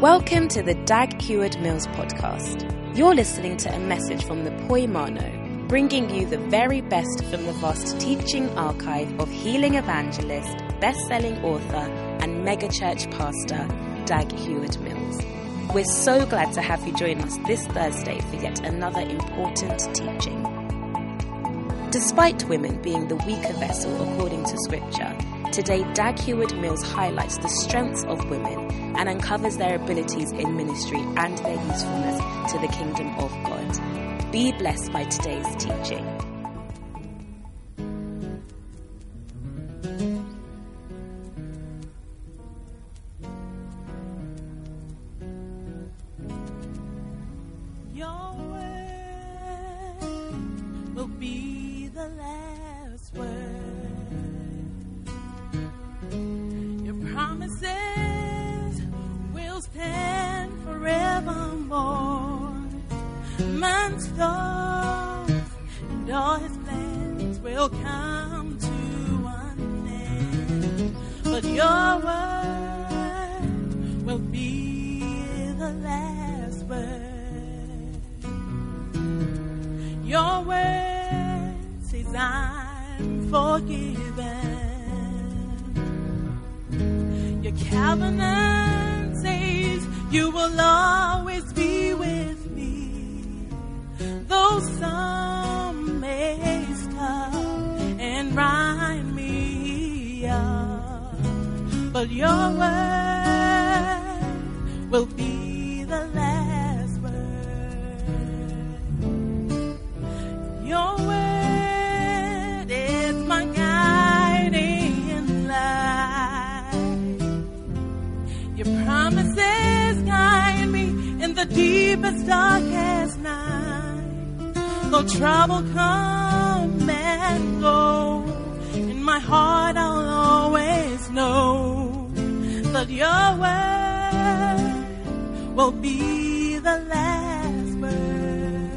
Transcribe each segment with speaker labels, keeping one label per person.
Speaker 1: Welcome to the Dag Heward Mills podcast. You're listening to a message from the Poimano, bringing you the very best from the vast teaching archive of healing evangelist, best-selling author, and megachurch pastor Dag Heward Mills. We're so glad to have you join us this Thursday for yet another important teaching. Despite women being the weaker vessel according to Scripture, today Dag Heward Mills highlights the strengths of women and uncovers their abilities in ministry and their usefulness to the kingdom of God. Be blessed by today's teaching.
Speaker 2: My heart I'll always know that your word will be the last word.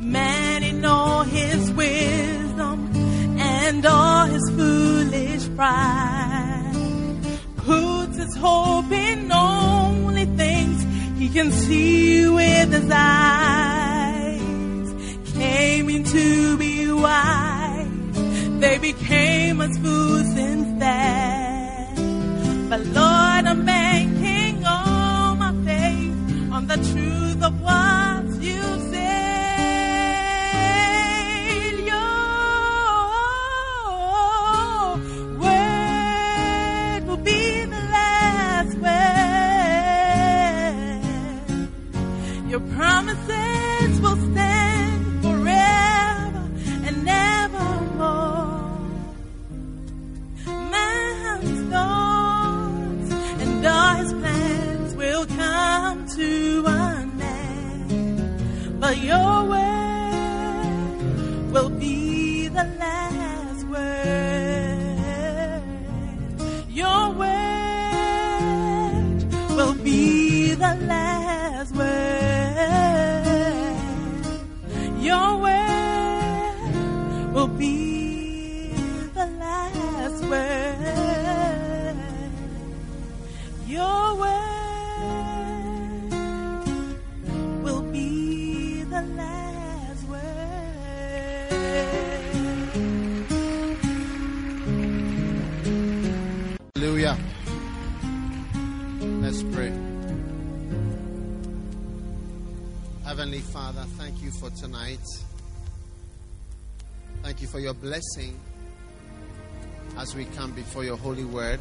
Speaker 2: Man in all his wisdom and all his foolish pride puts his hope in only things he can see with his eyes. Claiming to be wise, they became us fools instead. But Lord, I'm banking all my faith on the truth of what your
Speaker 3: you for tonight. Thank you for your blessing as we come before your holy word.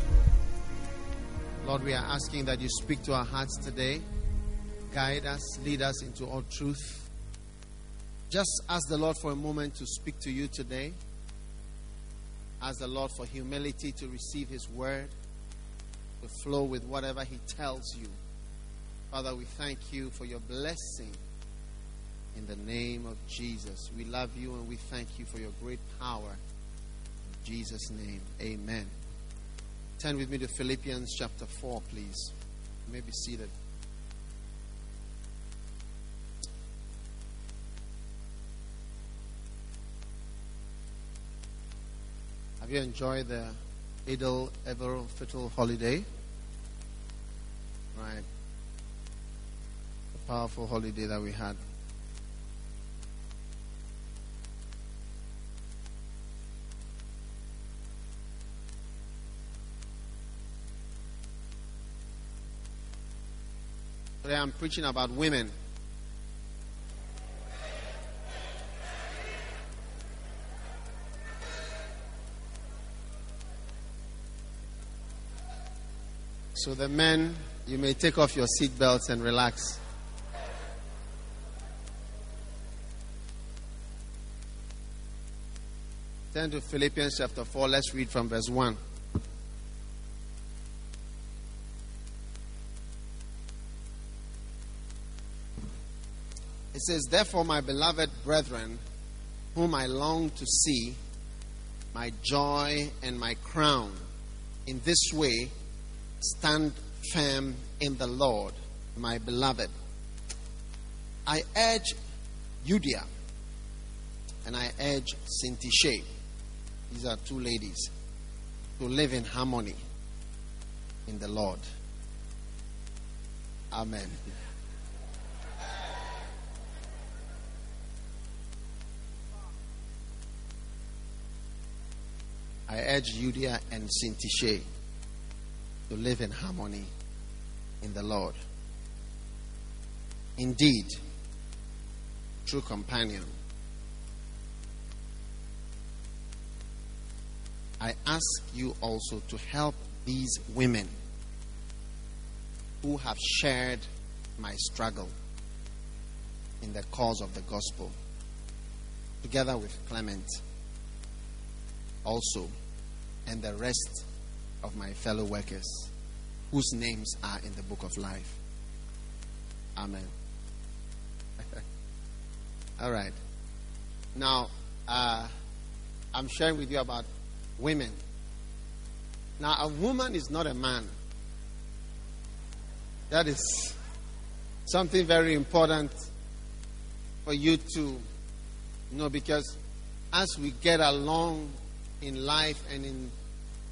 Speaker 3: Lord, we are asking that you speak to our hearts today, guide us, lead us into all truth. Just ask the Lord for a moment to speak to you today. Ask the Lord for humility to receive His word, to flow with whatever He tells you. Father, we thank you for your blessing in the name of Jesus. We love you and we thank you for your great power. In Jesus' name, amen. Turn with me to Philippians chapter 4, please. You may be seated. Have you enjoyed the Idel Ever Fittle holiday? Right. A powerful holiday that we had. Today I'm preaching about women. So, the men, you may take off your seatbelts and relax. Turn to Philippians chapter 4. Let's read from verse 1. It says, Therefore, my beloved brethren, whom I long to see, my joy and my crown, in this way stand firm in the Lord, my beloved. I urge Euodia and I urge Syntyche, these are two ladies, to live in harmony in the Lord. Amen. I urge Euodia and Syntyche to live in harmony in the Lord. Indeed, true companion. I ask you also to help these women who have shared my struggle in the cause of the gospel, together with Clement also, and the rest of my fellow workers whose names are in the book of life. Amen. All right. Now, uh, I'm sharing with you about women. Now, a woman is not a man. That is something very important for you to know because as we get along in life and in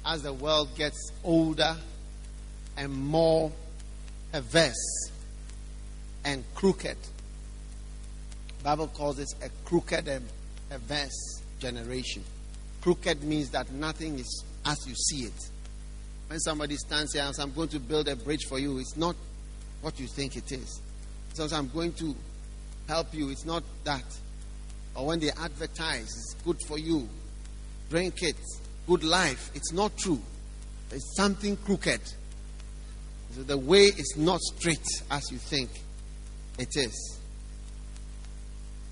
Speaker 3: as the world gets older and more averse and crooked. Bible calls it a crooked and averse generation. Crooked means that nothing is as you see it. When somebody stands here and says, I'm going to build a bridge for you, it's not what you think it is. So I'm going to help you, it's not that. Or when they advertise, it's good for you, drink it, good life. It's not true. It's something crooked. So the way is not straight as you think it is.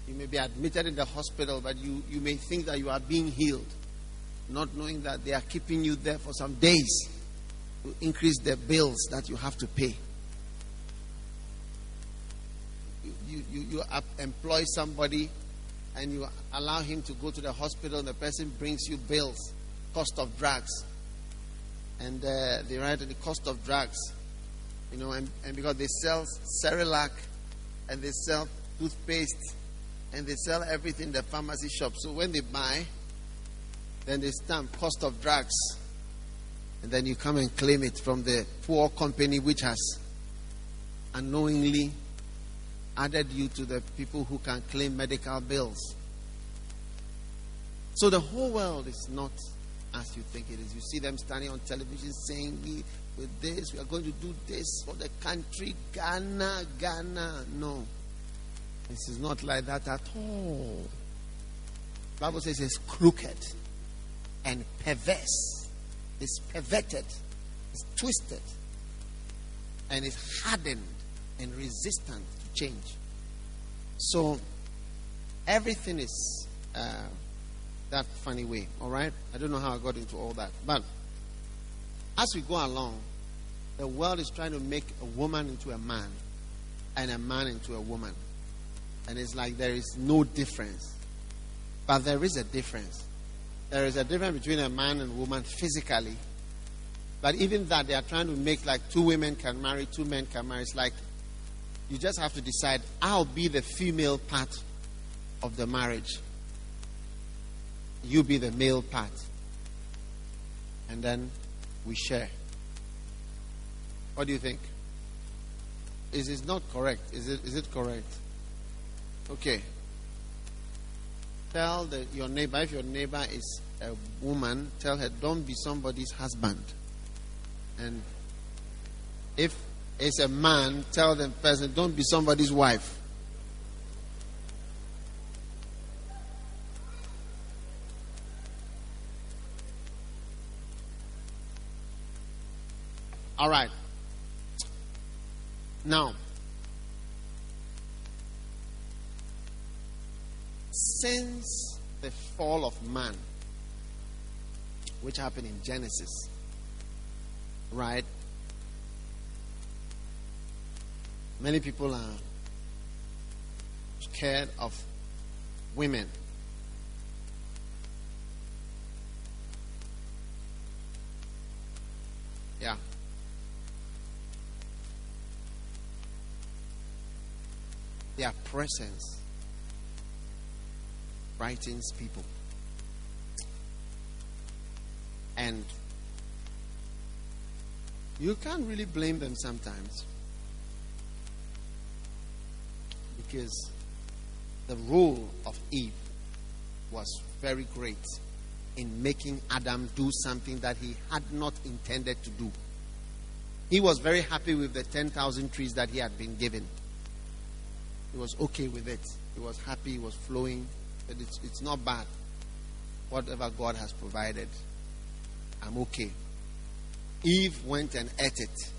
Speaker 3: You may be admitted in the hospital, but you, you may think that you are being healed, not knowing that they are keeping you there for some days to increase the bills that you have to pay. You, you, you employ somebody and you allow him to go to the hospital, and the person brings you bills cost of drugs. And uh, they write the cost of drugs. You know, and, and because they sell Cerelac and they sell toothpaste and they sell everything in the pharmacy shop. So when they buy, then they stamp cost of drugs. And then you come and claim it from the poor company which has unknowingly added you to the people who can claim medical bills. So the whole world is not as you think it is. You see them standing on television saying, We with this, we are going to do this for the country, Ghana, Ghana. No. This is not like that at all. Bible says it's crooked and perverse. It's perverted. It's twisted. And it's hardened and resistant change. So everything is uh, that funny way. All right? I don't know how I got into all that. But as we go along, the world is trying to make a woman into a man and a man into a woman. And it's like there is no difference. But there is a difference. There is a difference between a man and a woman physically. But even that, they are trying to make like two women can marry, two men can marry. It's like you just have to decide, I'll be the female part of the marriage you be the male part. And then we share. What do you think? is it not correct? Is it, is it correct? Okay. Tell the, your neighbor, if your neighbor is a woman, tell her, don't be somebody's husband. And if it's a man, tell the person, don't be somebody's wife. All right. Now, since the fall of man, which happened in Genesis, right? Many people are scared of women. Yeah. Their presence frightens people. And you can't really blame them sometimes. Because the role of Eve was very great in making Adam do something that he had not intended to do. He was very happy with the 10,000 trees that he had been given. He was okay with it. He was happy, he was flowing. It's, it's not bad. Whatever God has provided, I'm okay. Eve went and ate it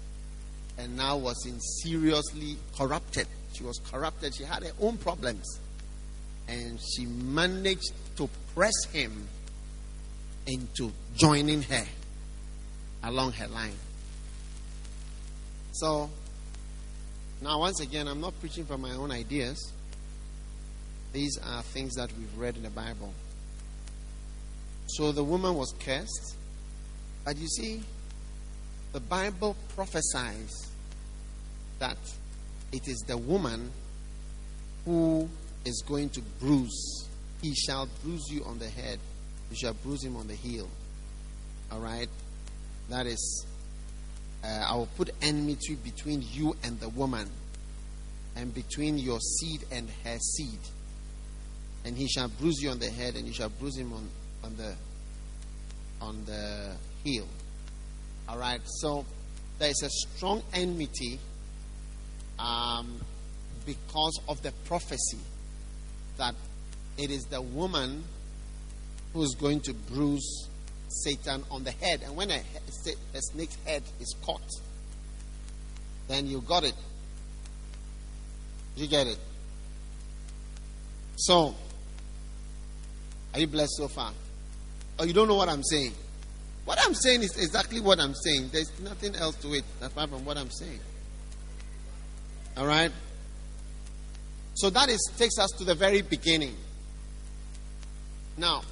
Speaker 3: and now was in seriously corrupted. She was corrupted. She had her own problems. And she managed to press him into joining her along her line. So, now once again, I'm not preaching from my own ideas. These are things that we've read in the Bible. So the woman was cursed. But you see, the Bible prophesies that it is the woman who is going to bruise. He shall bruise you on the head, you shall bruise him on the heel. All right? That is, uh, I will put enmity between you and the woman, and between your seed and her seed. And he shall bruise you on the head, and you shall bruise him on, on the on the heel. All right. So there is a strong enmity um, because of the prophecy that it is the woman who is going to bruise Satan on the head. And when a, a snake's head is caught, then you got it. You get it. So, are you blessed so far? Or you don't know what I'm saying? What I'm saying is exactly what I'm saying. There's nothing else to it apart from what I'm saying. All right? So that is takes us to the very beginning. Now,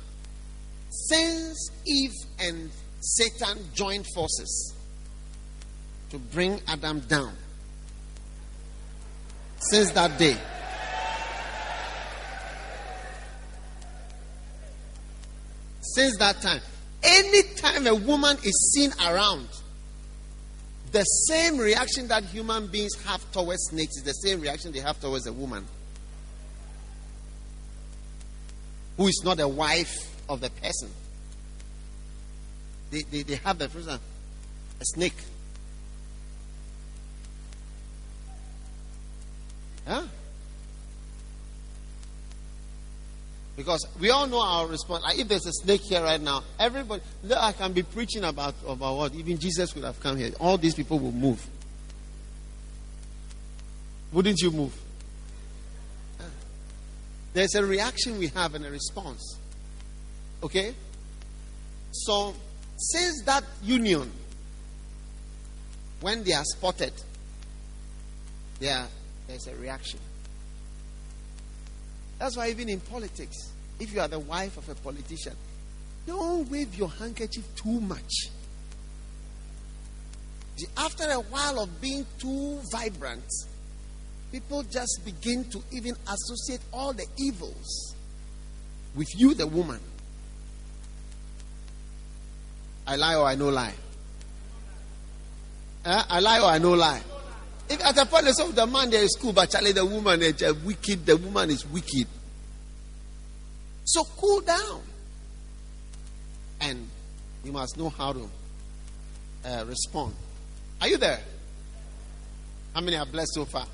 Speaker 3: since Eve and Satan joined forces to bring Adam down, since that day, since that time, anytime a woman is seen around, the same reaction that human beings have towards snakes is the same reaction they have towards a woman who is not a wife of the person. They, they, they have the first a snake. Huh? Because we all know our response. Like if there's a snake here right now, everybody, I can be preaching about, about what? Even Jesus could have come here. All these people will move. Wouldn't you move? There's a reaction we have and a response. Okay? So, since that union, when they are spotted, there, there's a reaction. That's why, even in politics, if you are the wife of a politician, don't wave your handkerchief too much. After a while of being too vibrant, people just begin to even associate all the evils with you, the woman. I lie or I no lie? I lie or I no lie? If at the palace of the man there is cool, but Charlie, the woman is wicked, the woman is wicked. So cool down. And you must know how to uh, respond. Are you there? How many are blessed so far?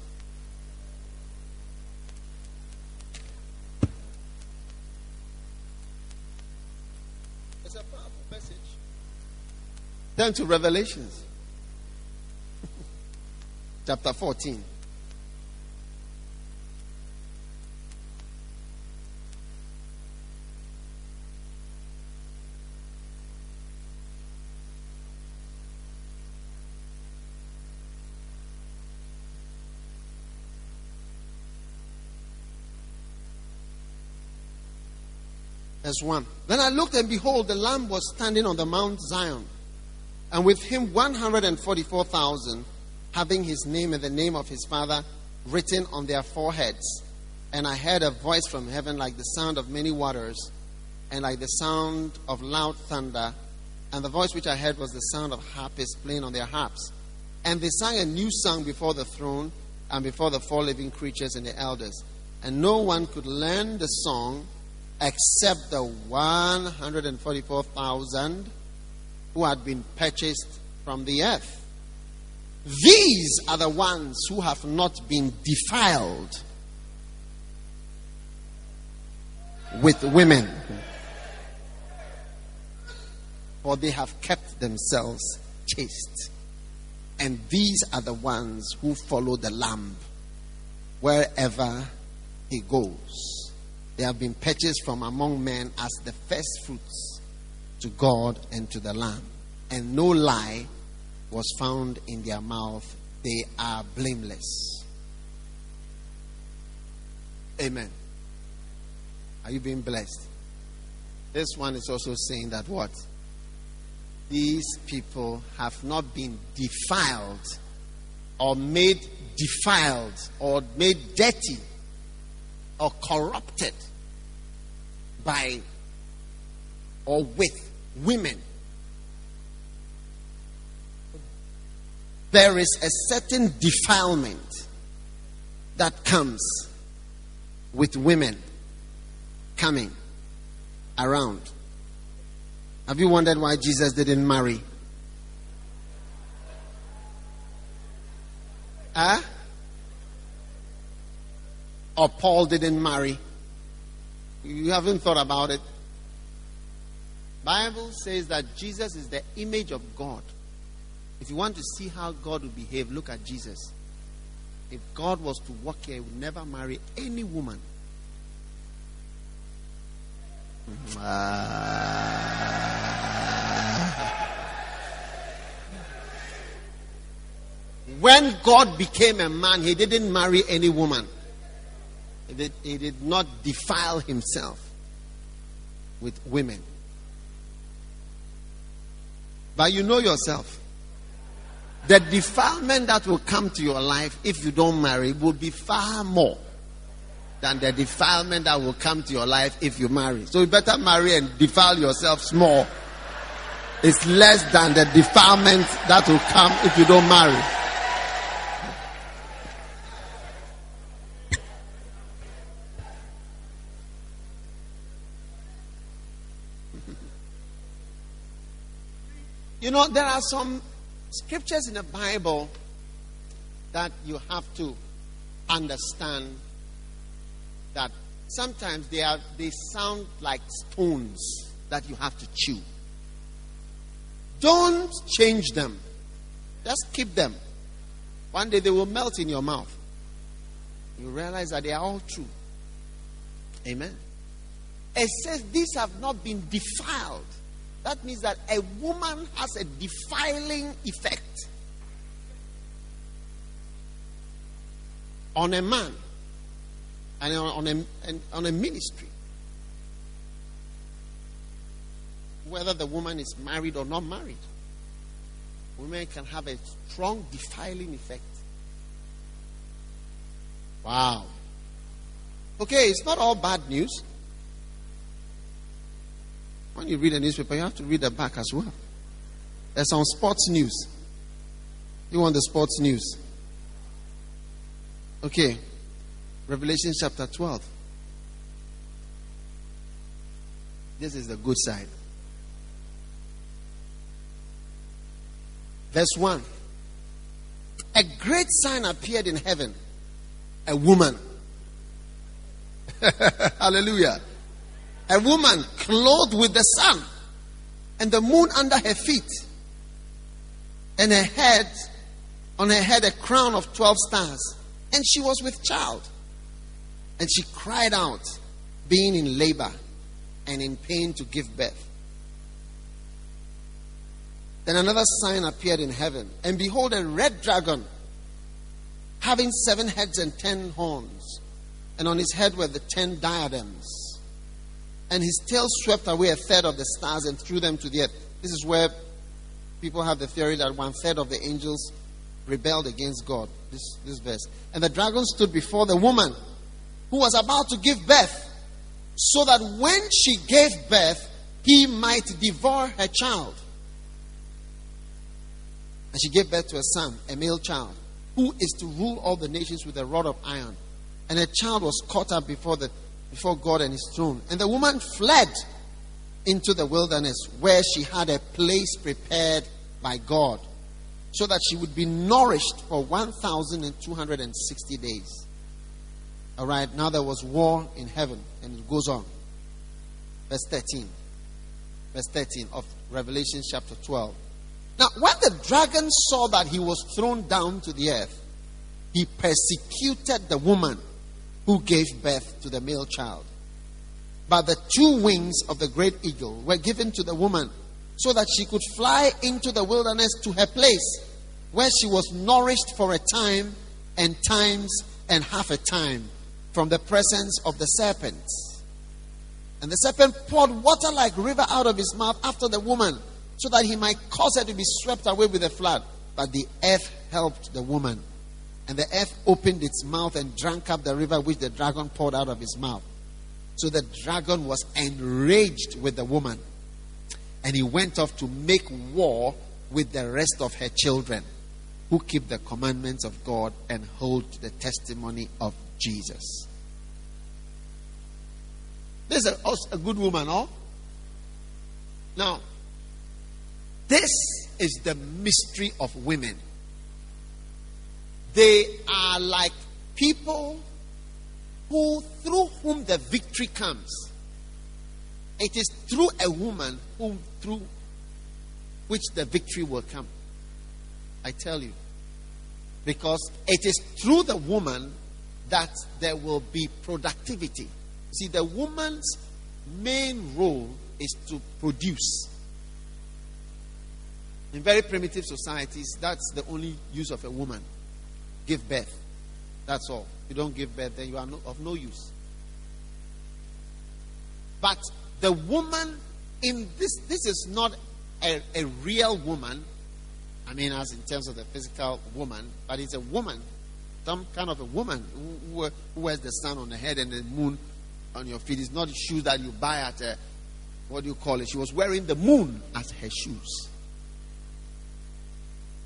Speaker 3: It's a powerful message. Turn to Revelations chapter 14. Verse 1. Then I looked, and behold, the Lamb was standing on the Mount Zion, and with him 144,000, having his name and the name of his Father written on their foreheads. And I heard a voice from heaven like the sound of many waters, and like the sound of loud thunder. And the voice which I heard was the sound of harpists playing on their harps. And they sang a new song before the throne and before the four living creatures and the elders. And no one could learn the song except the 144,000 who had been purchased from the earth. These are the ones who have not been defiled with women, for they have kept themselves chaste. And these are the ones who follow the Lamb wherever he goes. They have been purchased from among men as the first fruits to God and to the Lamb. And no lie was found in their mouth. They are blameless. Amen. Are you being blessed? This one is also saying that what? These people have not been defiled or made defiled or made dirty or corrupted by or with women. There is a certain defilement that comes with women coming around. Have you wondered why Jesus didn't marry? Huh? or Paul didn't marry. You haven't thought about it. Bible says that Jesus is the image of God. If you want to see how God will behave, look at Jesus. If God was to walk here, he would never marry any woman. When God became a man, he didn't marry any woman. He did, he did not defile himself with women. But you know yourself. The defilement that will come to your life if you don't marry will be far more than the defilement that will come to your life if you marry. So you better marry and defile yourself small. It's less than the defilement that will come if you don't marry. You know, there are some scriptures in the Bible that you have to understand that sometimes they are they sound like stones that you have to chew. Don't change them. Just keep them. One day they will melt in your mouth. You realize that they are all true. Amen. It says these have not been defiled that means that a woman has a defiling effect on a man and on a, on a ministry. Whether the woman is married or not married, women can have a strong defiling effect. Wow. Okay, it's not all bad news. When you read a newspaper, you have to read the back as well. There's some sports news. You want the sports news? Okay. Revelation chapter 12. This is the good side. Verse 1. A great sign appeared in heaven a woman. Hallelujah. A woman clothed with the sun and the moon under her feet, and her head, on her head, a crown of 12 stars. And she was with child. And she cried out, being in labor and in pain to give birth. Then another sign appeared in heaven, and behold, a red dragon, having seven heads and ten horns, and on his head were the ten diadems. And his tail swept away a third of the stars and threw them to the earth. This is where people have the theory that one third of the angels rebelled against God. This, this verse. And the dragon stood before the woman who was about to give birth, so that when she gave birth, he might devour her child. And she gave birth to a son, a male child, who is to rule all the nations with a rod of iron. And her child was caught up before, the, before God and his throne. And the woman fled into the wilderness where she had a place prepared by God so that she would be nourished for 1,260 days. All right, now there was war in heaven, and it goes on. Verse 13. Verse 13 of Revelation chapter 12. Now, when the dragon saw that he was thrown down to the earth, he persecuted the woman who gave birth to the male child. But the two wings of the great eagle were given to the woman so that she could fly into the wilderness to her place where she was nourished for a time and times and half a time from the presence of the serpent. And the serpent poured water like river out of his mouth after the woman so that he might cause her to be swept away with the flood. But the earth helped the woman. And the earth opened its mouth and drank up the river which the dragon poured out of his mouth. So the dragon was enraged with the woman. And he went off to make war with the rest of her children who keep the commandments of God and hold the testimony of Jesus. This is a, good woman, oh? Now, this is the mystery of women. They are like people who, through whom the victory comes. It is through a woman whom, through which the victory will come. I tell you. Because it is through the woman that there will be productivity. See, the woman's main role is to produce. In very primitive societies, that's the only use of a woman. Give birth. That's all. You don't give birth, then you are no, of no use. But the woman in this, this is not a, a real woman. I mean, as in terms of the physical woman, but it's a woman, some kind of a woman who, who wears the sun on the head and the moon on your feet. It's not shoes that you buy at a, what do you call it? She was wearing the moon as her shoes.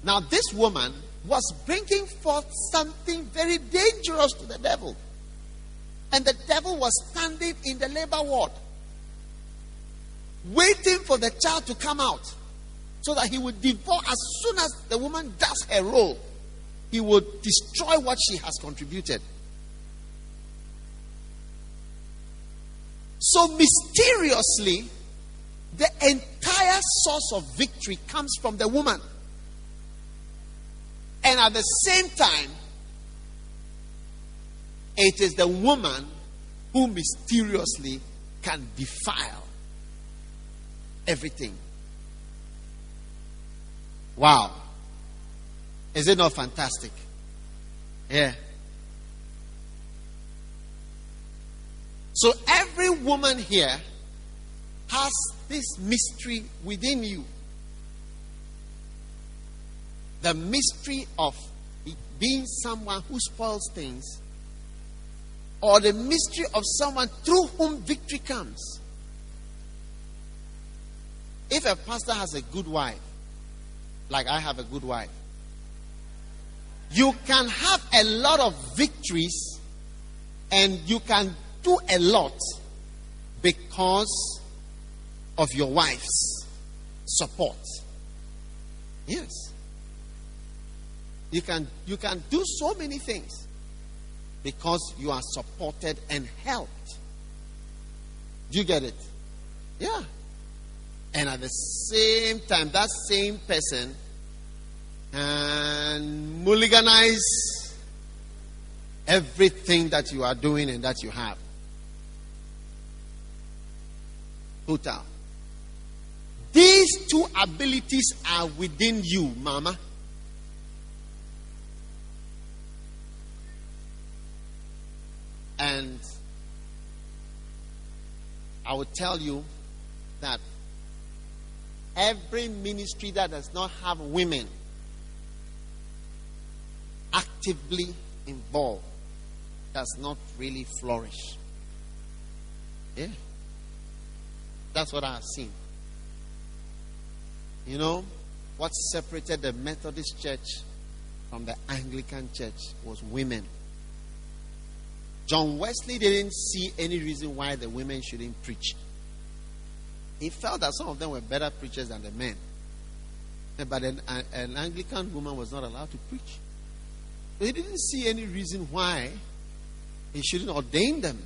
Speaker 3: Now, this woman was bringing forth something very dangerous to the devil. And the devil was standing in the labor ward, waiting for the child to come out so that he would devour as soon as the woman does her role, he would destroy what she has contributed. So mysteriously, the entire source of victory comes from the woman. And at the same time, it is the woman who mysteriously can defile everything. Wow. Is it not fantastic? Yeah. So every woman here has this mystery within you the mystery of being someone who spoils things, or the mystery of someone through whom victory comes. If a pastor has a good wife, like I have a good wife, You can have a lot of victories and you can do a lot because of your wife's support. Yes. You can you can do so many things because you are supported and helped. Do you get it? Yeah. And at the same time, that same person can mulliganize everything that you are doing and that you have. Total. These two abilities are within you, Mama. And I will tell you that every ministry that does not have women actively involved does not really flourish. Yeah. That's what I've seen. You know, what separated the Methodist church from the Anglican church was women. John Wesley didn't see any reason why the women shouldn't preach. He felt that some of them were better preachers than the men. Eh, but an, an Anglican woman was not allowed to preach. He didn't see any reason why he shouldn't ordain them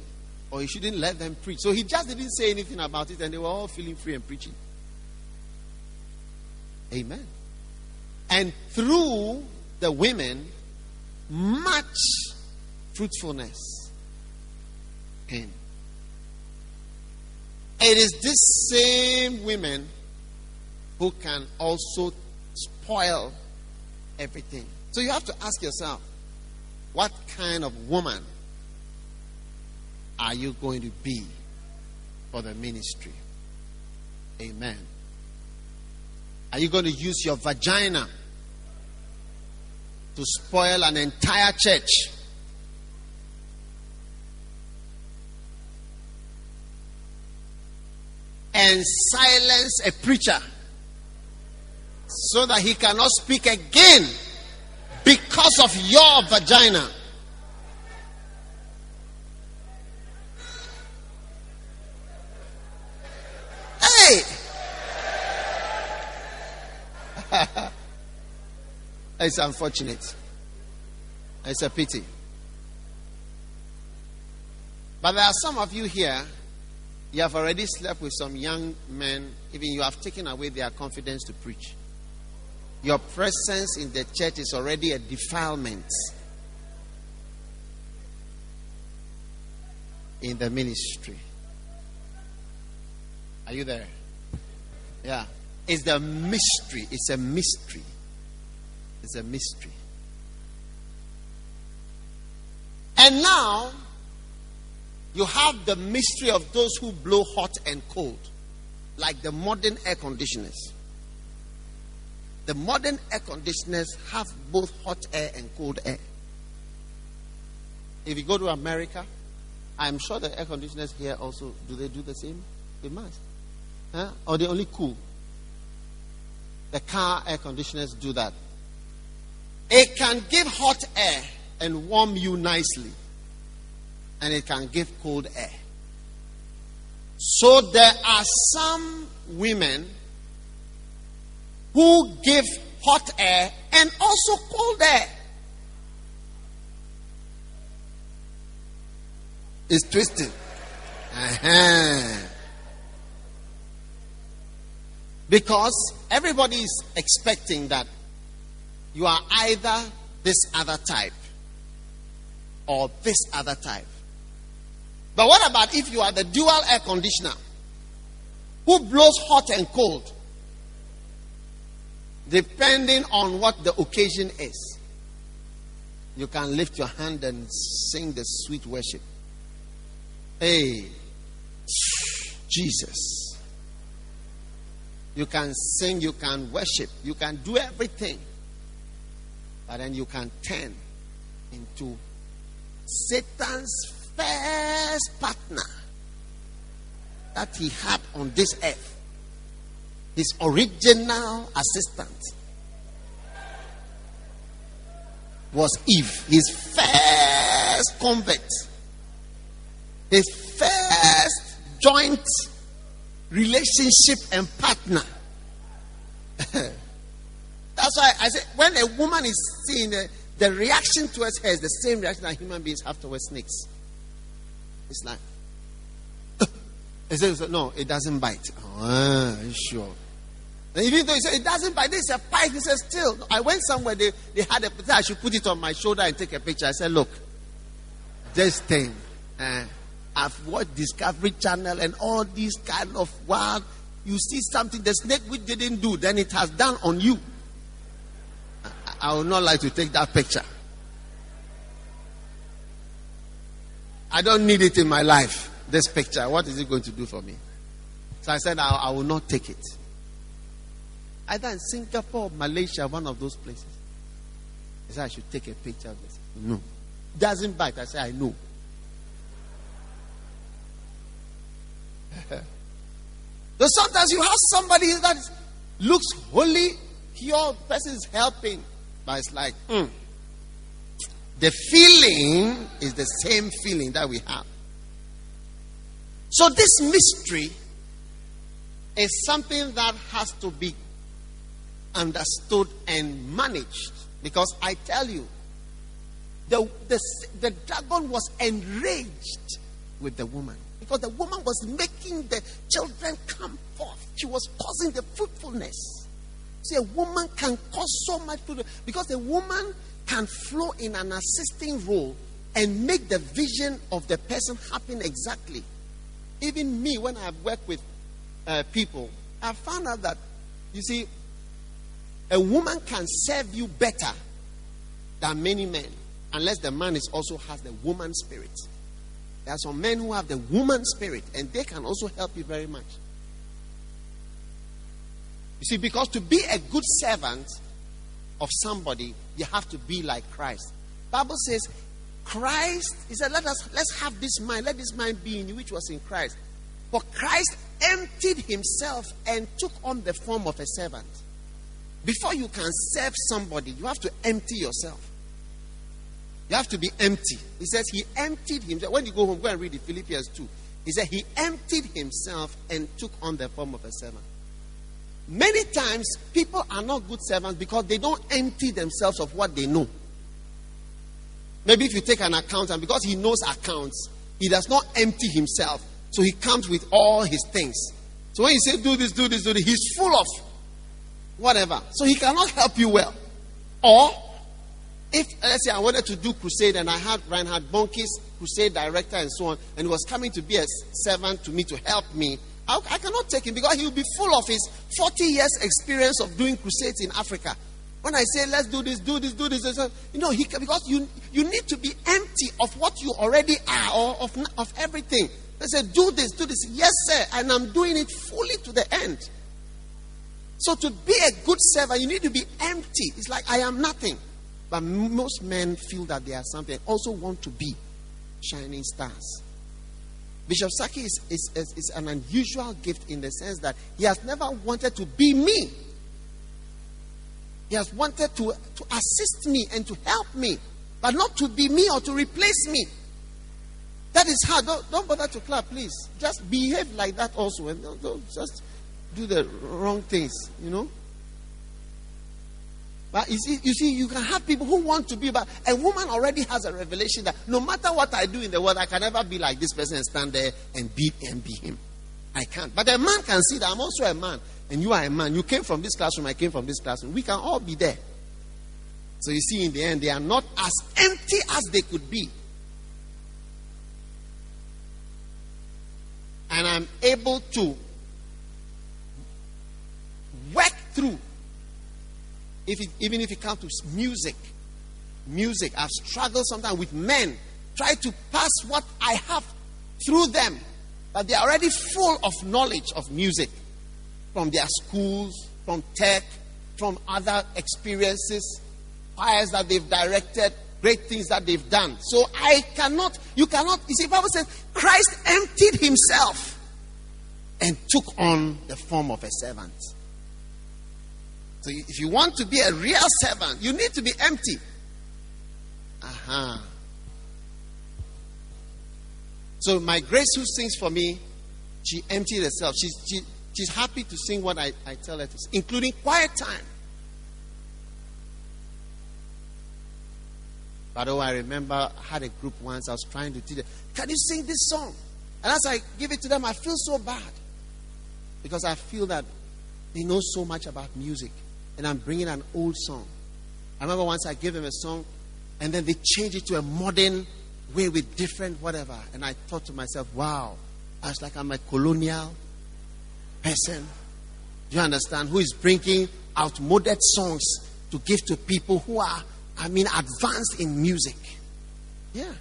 Speaker 3: or he shouldn't let them preach. So he just didn't say anything about it, and they were all feeling free and preaching. Amen. And through the women, much fruitfulness It is these same women who can also spoil everything. So you have to ask yourself, what kind of woman are you going to be for the ministry? Amen. Are you going to use your vagina to spoil an entire church? And silence a preacher so that he cannot speak again because of your vagina. Hey! it's unfortunate. It's a pity. But there are some of you here, you have already slept with some young men, even you have taken away their confidence to preach. Your presence in the church is already a defilement in the ministry. Are you there? Yeah. It's the mystery. It's a mystery. It's a mystery. And now, you have the mystery of those who blow hot and cold, like the modern air conditioners. The modern air conditioners have both hot air and cold air. If you go to America, I'm sure the air conditioners here also do they do the same? They must. Huh? Or they only cool. The car air conditioners do that. It can give hot air and warm you nicely, and it can give cold air. So there are some women who give hot air and also cold air. It's twisted. Uh-huh. Because everybody is expecting that you are either this other type or this other type. But what about if you are the dual air conditioner who blows hot and cold? Depending on what the occasion is, you can lift your hand and sing the sweet worship. Hey, Jesus. You can sing, you can worship, you can do everything. But then you can turn into Satan's first partner that he had on this earth his original assistant. was Eve, his first convert, his first joint relationship and partner. That's why I say when a woman is seen, the, reaction towards her is the same reaction that human beings have towards snakes. It's like, says, no, it doesn't bite. Oh, sure. And even though he said it doesn't bite, this is a pipe. He says, still. I went somewhere, they, they had a I should put it on my shoulder and take a picture. I said, look, this thing, uh, I've watched Discovery Channel and all these kind of wild. You see something the snake which didn't do, then it has done on you. I, I would not like to take that picture. I don't need it in my life. This picture, what is it going to do for me? So I said, I, I will not take it. Either in Singapore, Malaysia, one of those places. He said, I should take a picture of this. No. Doesn't bite. I said, I know. so sometimes you have somebody that looks holy, the person is helping, but it's like, mm. The feeling is the same feeling that we have. So this mystery is something that has to be understood and managed. Because I tell you, the, the, the dragon was enraged with the woman. Because the woman was making the children come forth. She was causing the fruitfulness. See, a woman can cause so much fruit because a woman can flow in an assisting role and make the vision of the person happen exactly. Even me, when I've worked with uh, people, I found out that, you see, a woman can serve you better than many men unless the man is also has the woman spirit. There are some men who have the woman spirit and they can also help you very much. You see, because to be a good servant of somebody, you have to be like Christ. Bible says, Christ, he said, let us let's have this mind, let this mind be in you, which was in Christ. For Christ emptied himself and took on the form of a servant. Before you can serve somebody, you have to empty yourself. You have to be empty. He says he emptied himself. When you go home, go and read the Philippians 2. He said he emptied himself and took on the form of a servant. Many times, people are not good servants because they don't empty themselves of what they know. Maybe if you take an accountant, because he knows accounts, he does not empty himself. So he comes with all his things. So when you say do this, do this, do this, he's full of whatever. So he cannot help you well. Or, if, let's say, I wanted to do crusade and I had Reinhard Bonnke's crusade director and so on, and he was coming to be a servant to me to help me, I, I cannot take him because he will be full of his 40 years experience of doing crusades in Africa. When I say, let's do this, do this, do this, this you know, he, because you, you need to be empty of what you already are or of, of everything. They say, do this, do this. Yes, sir. And I'm doing it fully to the end. So to be a good servant, you need to be empty. It's like I am nothing. But most men feel that they are something, also want to be shining stars. Bishop Saki is, is, is, is, an unusual gift in the sense that he has never wanted to be me. He has wanted to, to assist me and to help me, but not to be me or to replace me. That is hard. Don't, don't bother to clap, please. Just behave like that also. And don't, don't just do the wrong things, you know. But you see, you see, you can have people who want to be, but a woman already has a revelation that no matter what I do in the world, I can never be like this person and stand there and be and be him. I can't. But a man can see that I'm also a man, and you are a man. You came from this classroom, I came from this classroom. We can all be there. So you see, in the end, they are not as empty as they could be. And I'm able to work through. If it, even if it comes to music, music, I've struggled sometimes with men. Try to pass what I have through them, but they're already full of knowledge of music from their schools, from tech, from other experiences, fires that they've directed, great things that they've done. So I cannot, you cannot, you see, Bible says Christ emptied himself and took on the form of a servant. So if you want to be a real servant, you need to be empty. Uh-huh. So my grace who sings for me, she emptied herself. She's, she, she's happy to sing what I, I tell her to sing, including quiet time. But oh, I remember I had a group once, I was trying to teach them, can you sing this song? And as I give it to them, I feel so bad. Because I feel that they know so much about music. And I'm bringing an old song. I remember once I gave them a song, and then they changed it to a modern way with different whatever. And I thought to myself, wow, I was like I'm a colonial person. Do you understand? Who is bringing outmoded songs to give to people who are, I mean, advanced in music. Yeah.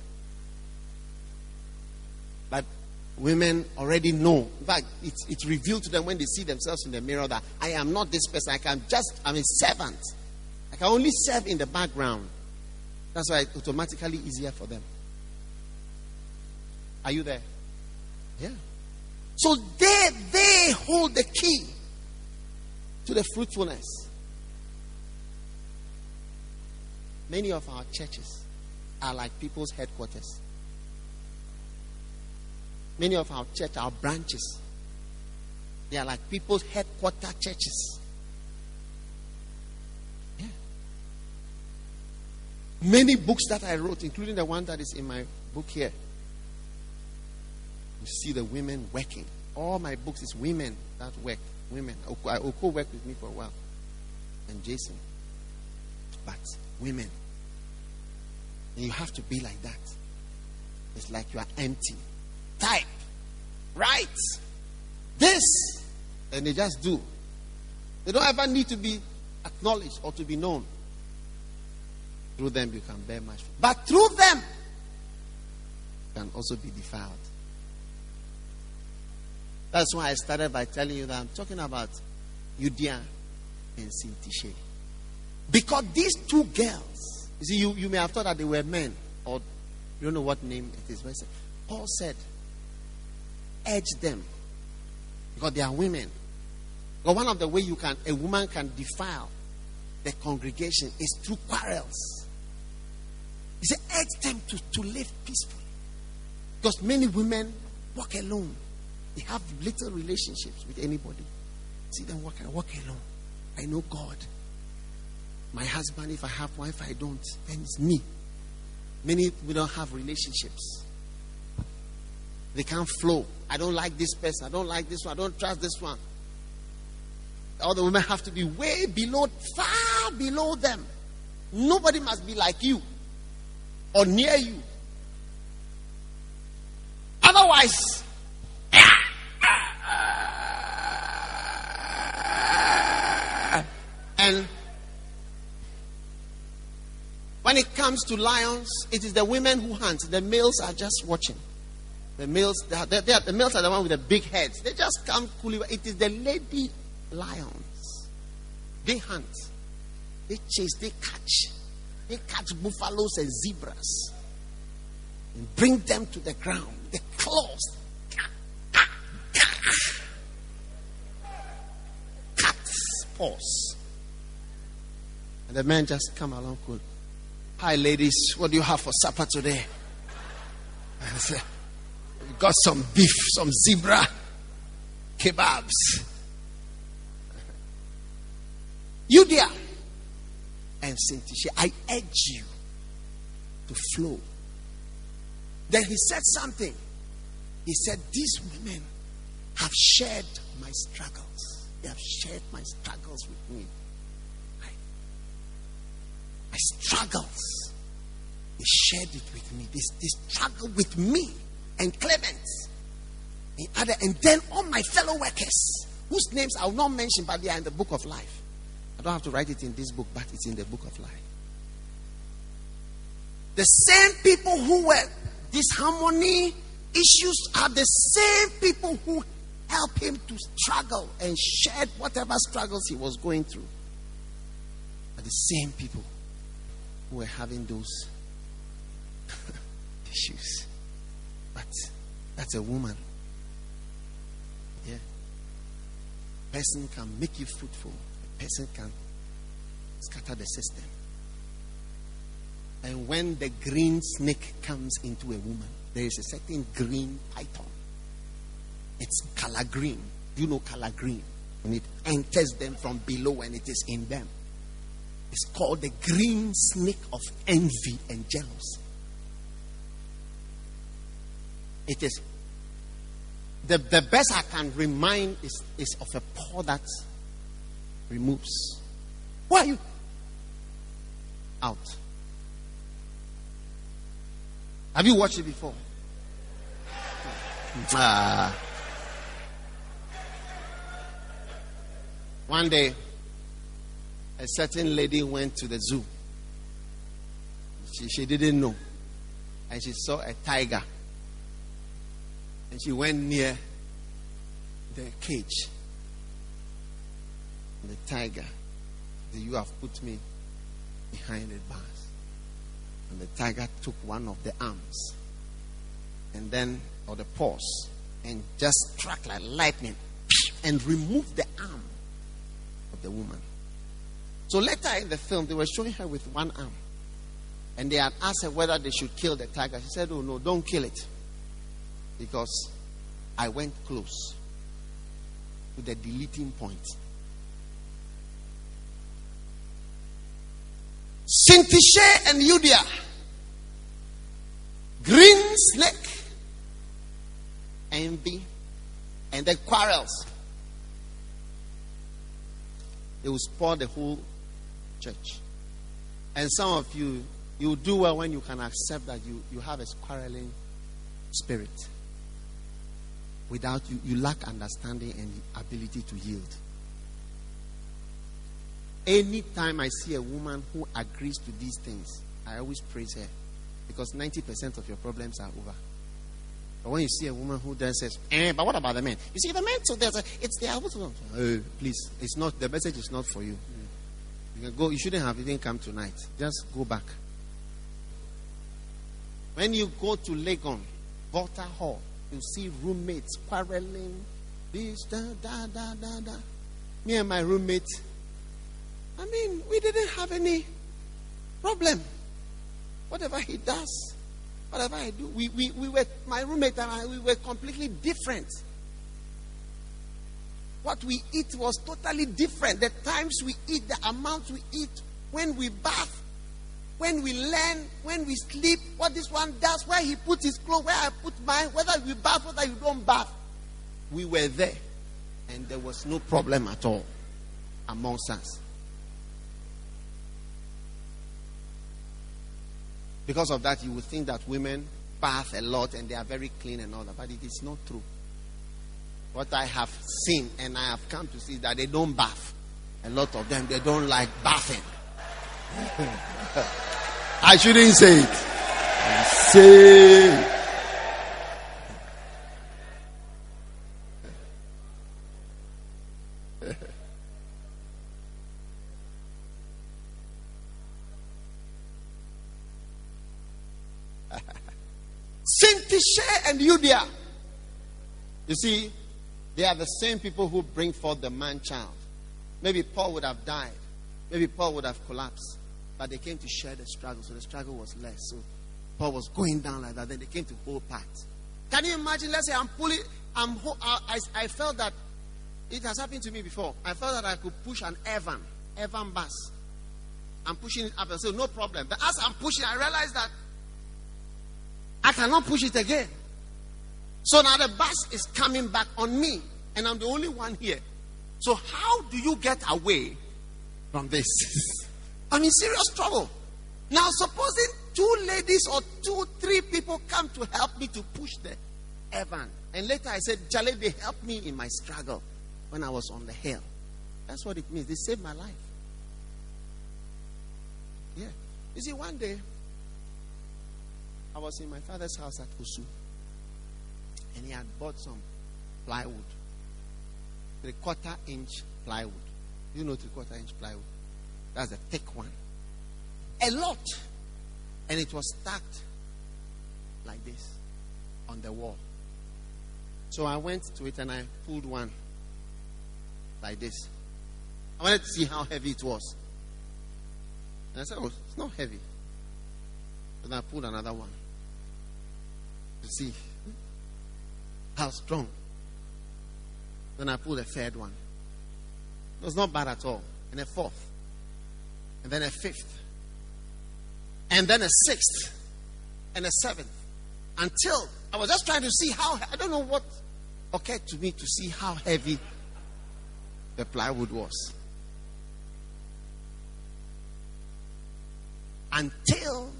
Speaker 3: But women already know. In fact, it's, it's revealed to them when they see themselves in the mirror that I am not this person. I can just, I'm a servant. I can only serve in the background. That's why it's automatically easier for them. Are you there? Yeah. So they they hold the key to the fruitfulness. Many of our churches are like people's headquarters. Many of our church, our branches, they are like people's headquarter churches. Yeah. Many books that I wrote, including the one that is in my book here, you see the women working. All my books is women that work. Women. Oko uh, worked with me for a while. And Jason. But women. And you have to be like that. It's like you are empty. Type. Write. This. And they just do. They don't ever need to be acknowledged or to be known. Through them you can bear much. But through them you can also be defiled. That's why I started by telling you that I'm talking about Euodia and Syntyche. Because these two girls, you see, you, you may have thought that they were men, or you don't know what name it is. But Paul said, urge them because they are women. But one of the way you can a woman can defile the congregation is through quarrels. He said, urge them to, to live peacefully. Because many women walk alone. They have little relationships with anybody. See them walk, I walk alone. I know God. My husband, if I have one, if I don't, then it's me. Many we don't have relationships. They can't flow. I don't like this person. I don't like this one. I don't trust this one. All the women have to be way below, far below them. Nobody must be like you or near you. Otherwise, and when it comes to lions, it is the women who hunt. The males are just watching. The males, they are, they are, the males are the one with the big heads. They just come coolly. It is the lady lions. They hunt. They chase. They catch. They catch buffaloes and zebras and bring them to the ground. The claws. Cat's. And the men just come along cool. Hi, ladies. What do you have for supper today? We got some beef, some zebra kebabs. Euodia and Syntyche, I urge you to flow. Then he said something. He said, These women have shared my struggles. They have shared my struggles with me. I, my struggles. They shared it with me. They, they struggled with me and Clement. And, other, and then all my fellow workers, whose names I will not mention, but they are in the book of life. I don't have to write it in this book, but it's in the book of life. The same people who were disharmony issues are the same people who helped him to struggle and shared whatever struggles he was going through. Are the same people who were having those issues. But that's a woman. Yeah. Person can make you fruitful. A person can scatter the system. And when the green snake comes into a woman, there is a certain green python. It's color green. You know color green. And it enters them from below and it is in them. It's called the green snake of envy and jealousy. It is the, the best I can remind is, is of a paw that removes. Why are you out? Have you watched it before? Ah. One day, a certain lady went to the zoo. She, she didn't know. And she saw a tiger. And she went near the cage. The tiger, said, You have put me behind the bars. And the tiger took one of the arms and then, or the paws, and just struck like lightning and removed the arm of the woman. So later in the film, they were showing her with one arm. And they had asked her whether they should kill the tiger. She said, Oh, no, don't kill it. Because I went close to the deleting point. Syntyche and Euodia. Green snake. Envy. And the quarrels. They will spoil the whole church. And some of you, you do well when you can accept that you, you have a quarreling spirit. Without you, you lack understanding and ability to yield. Anytime I see a woman who agrees to these things, I always praise her because 90% of your problems are over. But when you see a woman who then says, eh, but what about the men? You see, the men, so there's a, it's their, oh, please, it's not, the message is not for you. You can go, you shouldn't have even come tonight. Just go back. When you go to Legon, Volta Hall, you see roommates quarreling, this, da, da, da, da, da. Me and my roommate, I mean, we didn't have any problem. Whatever he does, whatever I do, we, we, we were, my roommate and I, we were completely different. What we eat was totally different. The times we eat, the amount we eat, when we bath, when we learn, when we sleep, what this one does, where he puts his clothes, where I put mine, whether we bath, whether you don't bath. We were there. And there was no problem at all amongst us. Because of that, you would think that women bath a lot and they are very clean and all that. But it is not true. What I have seen and I have come to see is that they don't bath. A lot of them, they don't like bathing. I shouldn't say it. Say. Syntyche and Euodia. You see, they are the same people who bring forth the man child. Maybe Paul would have died. Maybe Paul would have collapsed. But they came to share the struggle, so the struggle was less. So Paul was going down like that. Then they came to hold part. Can you imagine? Let's say I'm pulling, I'm, I, I felt that it has happened to me before. I felt that I could push an Evan, Evan bus. I'm pushing it up and say, no problem. But as I'm pushing, I realized that I cannot push it again. So now the bus is coming back on me, and I'm the only one here. So, how do you get away from this? I'm in serious trouble. Now, supposing two ladies or two, three people come to help me to push the Evan, and later I said, Charlie, they helped me in my struggle when I was on the hill. That's what it means. They saved my life. Yeah. You see, one day, I was in my father's house at Osu and he had bought some plywood, three quarter inch plywood. You know three quarter inch plywood? That's a thick one. A lot. And it was stacked like this on the wall. So I went to it and I pulled one like this. I wanted to see how heavy it was. And I said, Oh, it's not heavy. Then I pulled another one to see how strong. Then I pulled a third one. Was not bad at all. And a fourth. And then a fifth. And then a sixth. And a seventh. Until I was just trying to see how, I don't know what occurred to me to see how heavy the plywood was. Until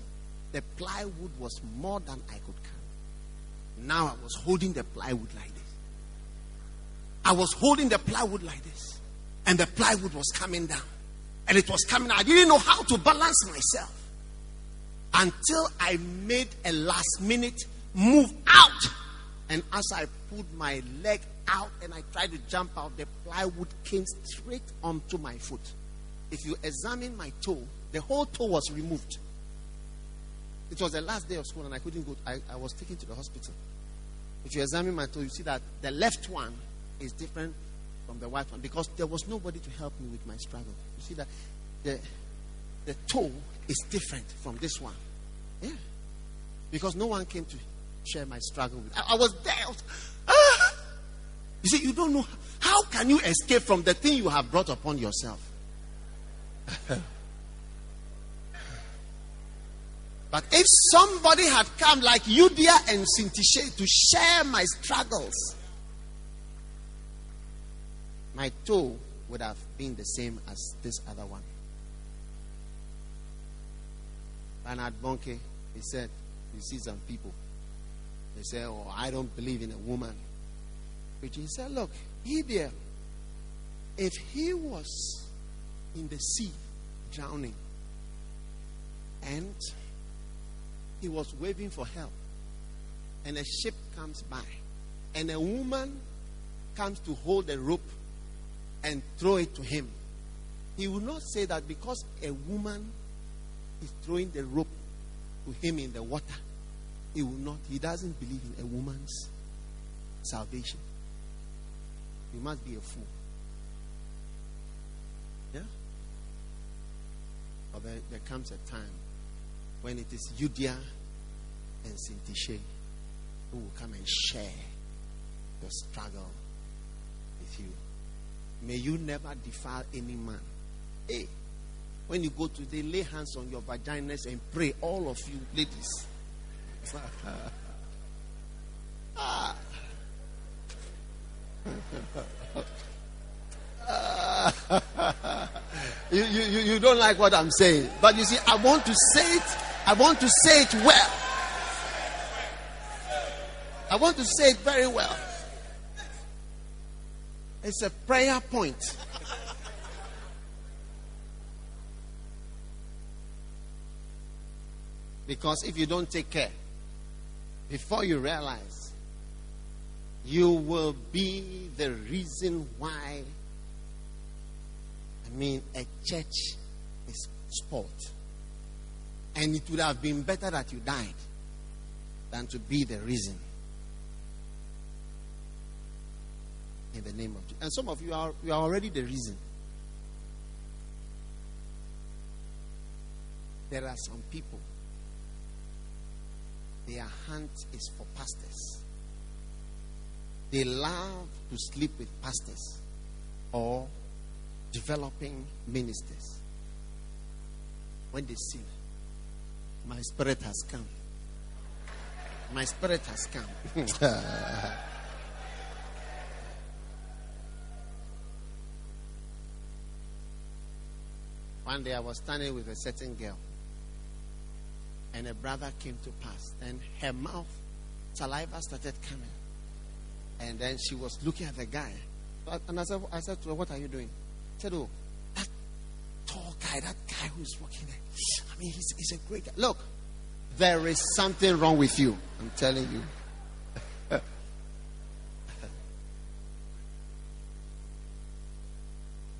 Speaker 3: the plywood was more than I could carry. Now I was holding the plywood like this. I was holding the plywood like this. And the plywood was coming down. And it was coming. I didn't know how to balance myself. Until I made a last minute move out. And as I put my leg out and I tried to jump out, the plywood came straight onto my foot. If you examine my toe, the whole toe was removed. It was the last day of school and I couldn't go. I, I was taken to the hospital. If you examine my toe, you see that the left one is different from the white one because there was nobody to help me with my struggle. You see that the, the toe is different from this one. Yeah. Because no one came to share my struggle with. I, I was there. Ah! You see, you don't know how can you escape from the thing you have brought upon yourself. but if somebody had come like Euodia and Syntyche to share my struggles, my toe would have been the same as this other one. Bernard Bonnke, he said, you see some people, they say, oh, I don't believe in a woman. But he said, look, he there, if he was in the sea drowning and he was waving for help and a ship comes by and a woman comes to hold a rope and throw it to him. He will not say that because a woman is throwing the rope to him in the water, he will not, he doesn't believe in a woman's salvation. You must be a fool. Yeah? But there, there comes a time when it is Euodia and Syntyche who will come and share the struggle with you. May you never defile any man. Hey, when you go to they lay hands on your vaginas and pray, all of you ladies. ah. you, you, you don't like what I'm saying. But you see, I want to say it. I want to say it well. I want to say it very well. It's a prayer point. Because if you don't take care, before you realize, you will be the reason why, I mean, a church is spoiled. And it would have been better that you died than to be the reason. In the name of Jesus. And some of you are, you are already the reason. There are some people their hunt is for pastors. They love to sleep with pastors or developing ministers. When they see, my spirit has come. My spirit has come. One day I was standing with a certain girl and a brother came to pass. and her mouth, saliva started coming. And then she was looking at the guy. And I said, I said to her, What are you doing? She said, Oh, that tall guy, that guy who's walking there. I mean, he's, he's a great guy. Look, there is something wrong with you. I'm telling you.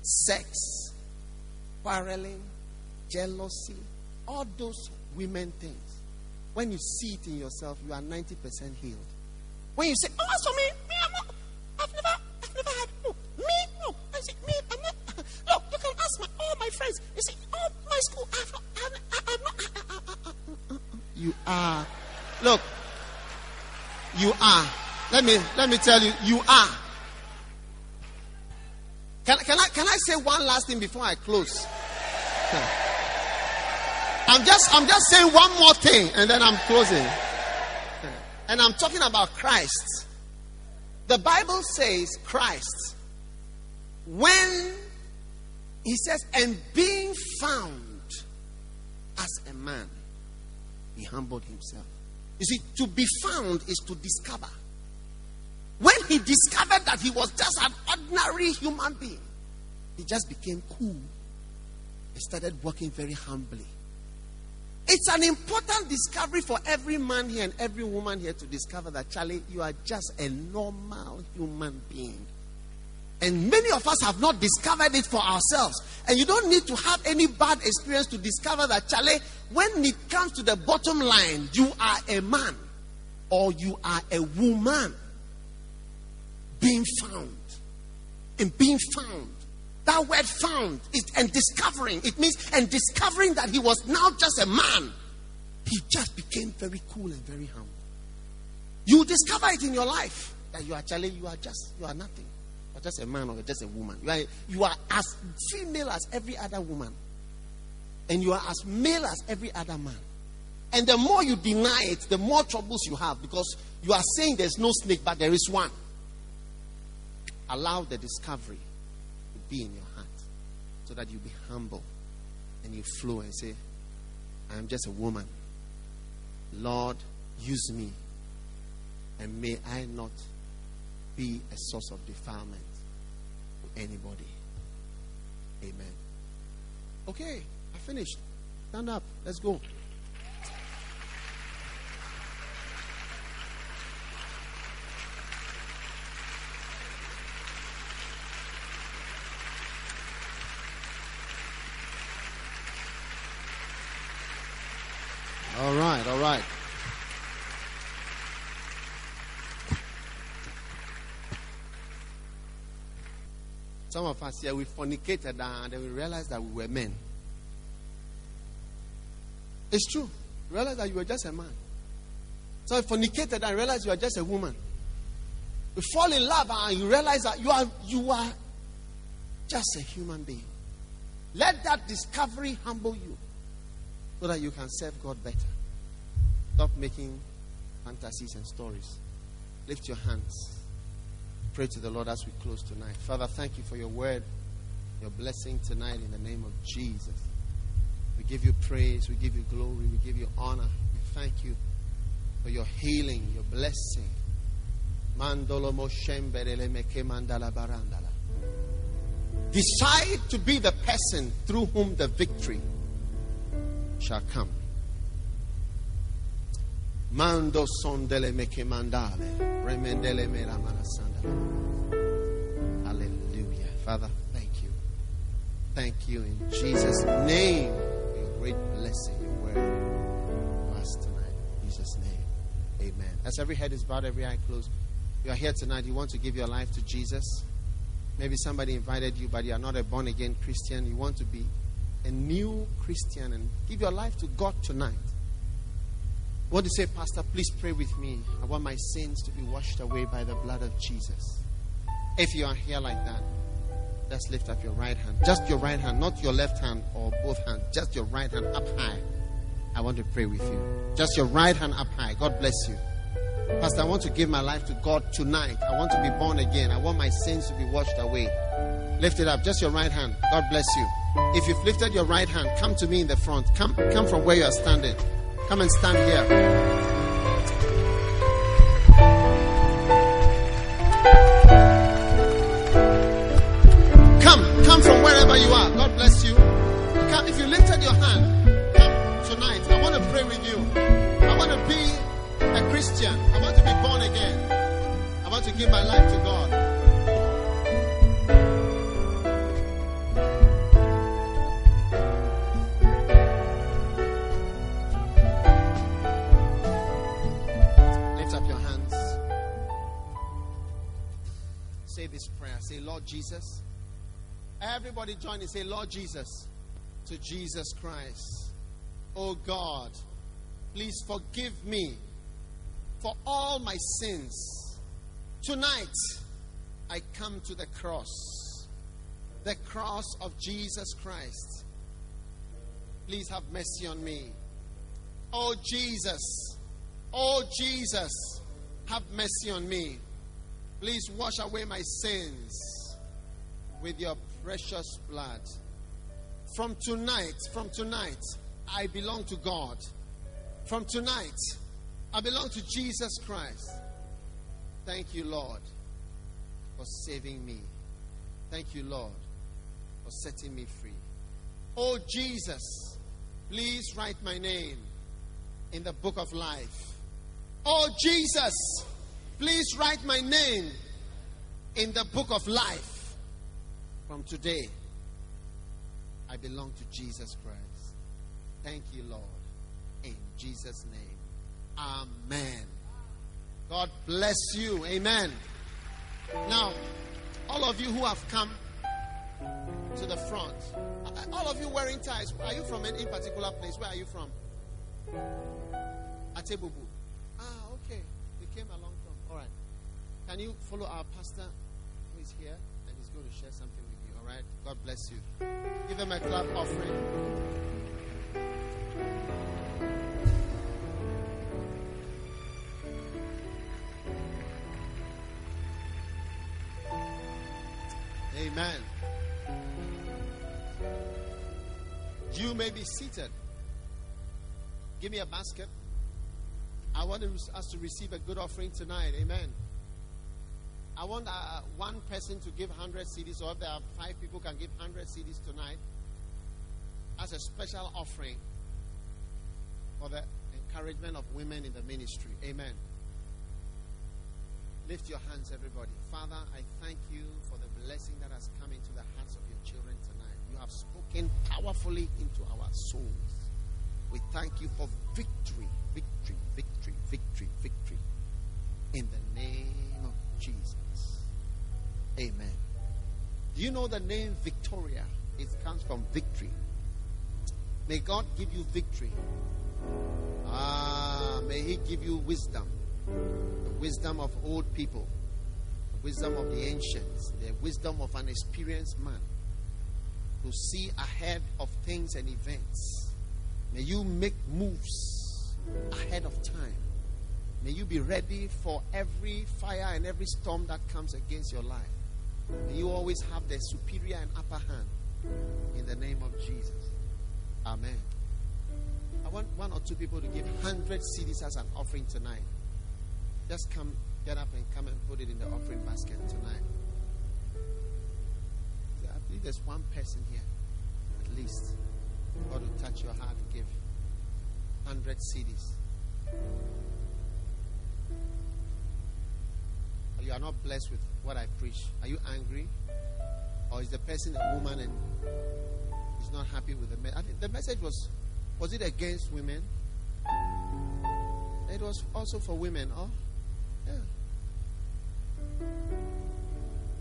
Speaker 3: Sex, quarreling, jealousy, all those women things. When you see it in yourself, you are 90% healed. When you say, Oh, for me, me, I'm not, I've never, I've never had, no, me, no. I say, me, I'm not, look, you can ask my, all my friends. You see, all my school, I've not, I've, not, I, I, I, mm, mm, mm. You are. Look, you are. Let me let me tell you, you are. Can, can I can I say one last thing before I close? I'm just I'm just saying one more thing and then I'm closing. And I'm talking about Christ. The Bible says Christ when he says and being found as a man he humbled himself. You see to be found is to discover. When he discovered that he was just an ordinary human being, he just became cool. He started working very humbly. It's an important discovery for every man here and every woman here to discover that, Charlie, you are just a normal human being. And many of us have not discovered it for ourselves. And you don't need to have any bad experience to discover that, Charlie, when it comes to the bottom line, you are a man or you are a woman being found. And being found. That word found is and discovering. It means and discovering that he was now just a man. He just became very cool and very humble. You discover it in your life that you are actually you are just you are nothing. You are just a man or just a woman. You are you are as female as every other woman. And you are as male as every other man. And the more you deny it, the more troubles you have because you are saying there's no snake, but there is one. Allow the discovery to be in your heart so that you be humble and you flow and say, I am just a woman. Lord, use me. And may I not be a source of defilement to anybody. Amen. Okay, I finished. Stand up. Let's go. All right, all right. Some of us here, we fornicated and then we realized that we were men. It's true. Realize that you were just a man. So you fornicated and realized you are just a woman. You fall in love and you realize that you are you are just a human being. Let that discovery humble you so that you can serve God better. Stop making fantasies and stories. Lift your hands. Pray to the Lord as we close tonight. Father, thank you for your word, your blessing tonight in the name of Jesus. We give you praise, we give you glory, we give you honor. We thank you for your healing, your blessing. Barandala. Decide to be the person through whom the victory shall come. Mando sondele meke mandale. Remendele mera manasandala. Hallelujah. Father, thank you. Thank you in Jesus' name your great blessing, your word us tonight. In Jesus' name. Amen. As every head is bowed, every eye closed. You are here tonight, you want to give your life to Jesus. Maybe somebody invited you, but you are not a born again Christian. You want to be a new Christian and give your life to God tonight. Want to say, Pastor, please pray with me. I want my sins to be washed away by the blood of Jesus. If you are here like that, just lift up your right hand. Just your right hand, not your left hand or both hands. Just your right hand up high. I want to pray with you. Just your right hand up high. God bless you. Pastor, I want to give my life to God tonight. I want to be born again. I want my sins to be washed away. Lift it up. Just your right hand. God bless you. If you've lifted your right hand, come to me in the front. Come, come from where you are standing. Come and stand here. Join and say, Lord Jesus, to Jesus Christ. Oh God, Please forgive me for all my sins. Tonight, I come to the cross, the cross of Jesus Christ. Please have mercy on me. Oh, Jesus. Oh, Jesus. Have mercy on me. Please wash away my sins with your precious blood. From tonight, from tonight, I belong to God. From tonight, I belong to Jesus Christ. Thank you, Lord, for saving me. Thank you, Lord, for setting me free. Oh, Jesus, please write my name in the book of life. Oh, Jesus, please write my name in the book of life. From today, I belong to Jesus Christ. Thank you, Lord. In Jesus' name. Amen. God bless you. Amen. Now, all of you who have come to the front, all of you wearing ties, are you from any particular place? Where are you from? Atebubu. Ah, okay. You came along from. All right. Can you follow our pastor God bless you. Give them a clap offering. Amen. You may be seated. Give me a basket. I want us to receive a good offering tonight. Amen. I want uh, one person to give 100 cedis, or if there are five people can give 100 cedis tonight as a special offering for the encouragement of women in the ministry. Amen. Lift your hands, everybody. Father, I thank you for the blessing that has come into the hearts of your children tonight. You have spoken powerfully into our souls. We thank you for victory, victory, victory, victory, victory. In the name of Jesus. Amen. Do you know the name Victoria? It comes from victory. May God give you victory. Ah, may He give you wisdom the wisdom of old people, the wisdom of the ancients, the wisdom of an experienced man to see ahead of things and events. May you make moves ahead of time. May you be ready for every fire and every storm that comes against your life. May you always have the superior and upper hand in the name of Jesus. Amen. I want one or two people to give 100 cedis as an offering tonight. Just come, get up and come and put it in the offering basket tonight. I believe there's one person here, at least. God will touch your heart and give 100 cedis. You are not blessed with what I preach. Are you angry? Or is the person a woman and is not happy with the message? I think the message was was it against women? It was also for women, oh? Yeah.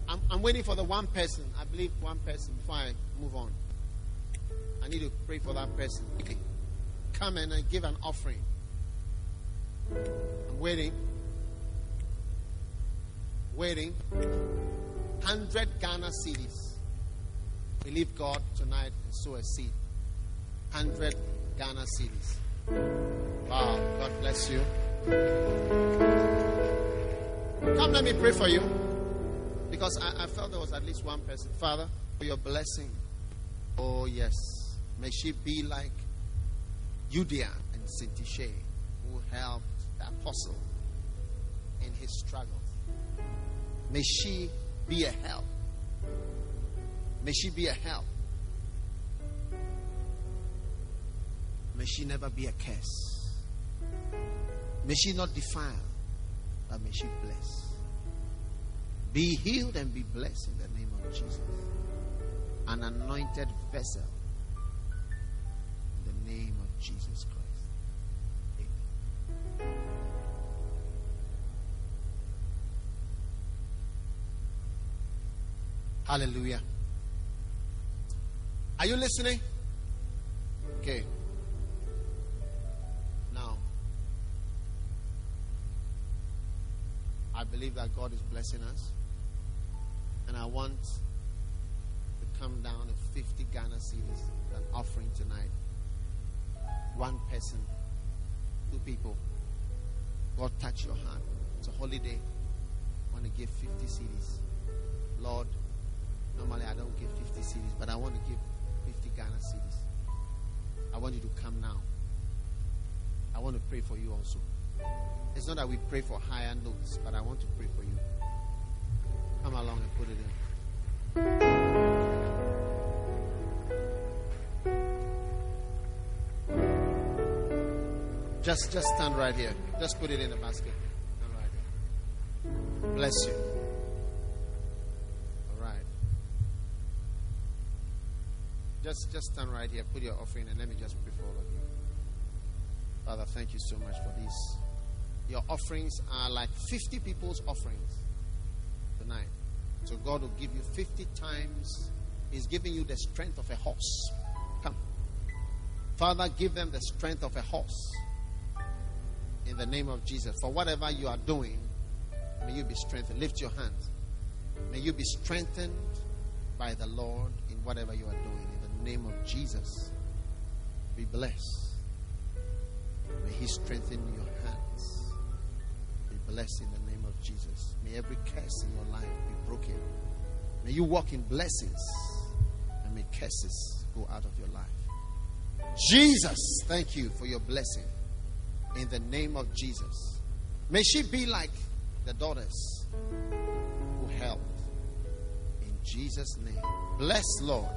Speaker 3: I'm, I'm waiting for the one person. I believe one person before I move on. I need to pray for that person. Come in and uh, give an offering. I'm waiting. Waiting. 100 Ghana cedis. Believe God tonight and sow a seed. 100 Ghana cedis. Wow. God bless you. Come, let me pray for you. Because I, I, felt there was at least one person. Father, for your blessing. Oh, yes. May she be like Euodia and Syntyche, who helped the apostle in his struggle. May she be a help. May she be a help. May she never be a curse. May she not defile but may she bless. Be healed and be blessed in the name of Jesus. An anointed vessel in the name of Jesus Christ. Hallelujah. Are you listening? Okay. Now, I believe that God is blessing us. And I want to come down to 50 Ghana cedis an offering tonight. One person, two people. God touch your heart. It's a holiday. I want to give 50 cedis. Lord, normally I don't give 50 cedis, but I want to give 50 Ghana cedis. I want you to come now. I want to pray for you also. It's not that we pray for higher notes, but I want to pray for you. Come along and put it in. Just just stand right here. Just put it in the basket. Stand right here. Bless you. Just just stand right here. Put your offering and let me just pray for all of you. Father, thank you so much for this. Your offerings are like 50 people's offerings tonight. So God will give you 50 times. He's giving you the strength of a horse. Come. Father, give them the strength of a horse in the name of Jesus. For whatever you are doing, may you be strengthened. Lift your hands. May you be strengthened by the Lord in whatever you are doing. Name of Jesus, be blessed. May He strengthen your hands. Be blessed in the name of Jesus. May every curse in your life be broken. May you walk in blessings and may curses go out of your life. Jesus, thank you for your blessing in the name of Jesus. May she be like the daughters who helped in Jesus' name. Bless Lord.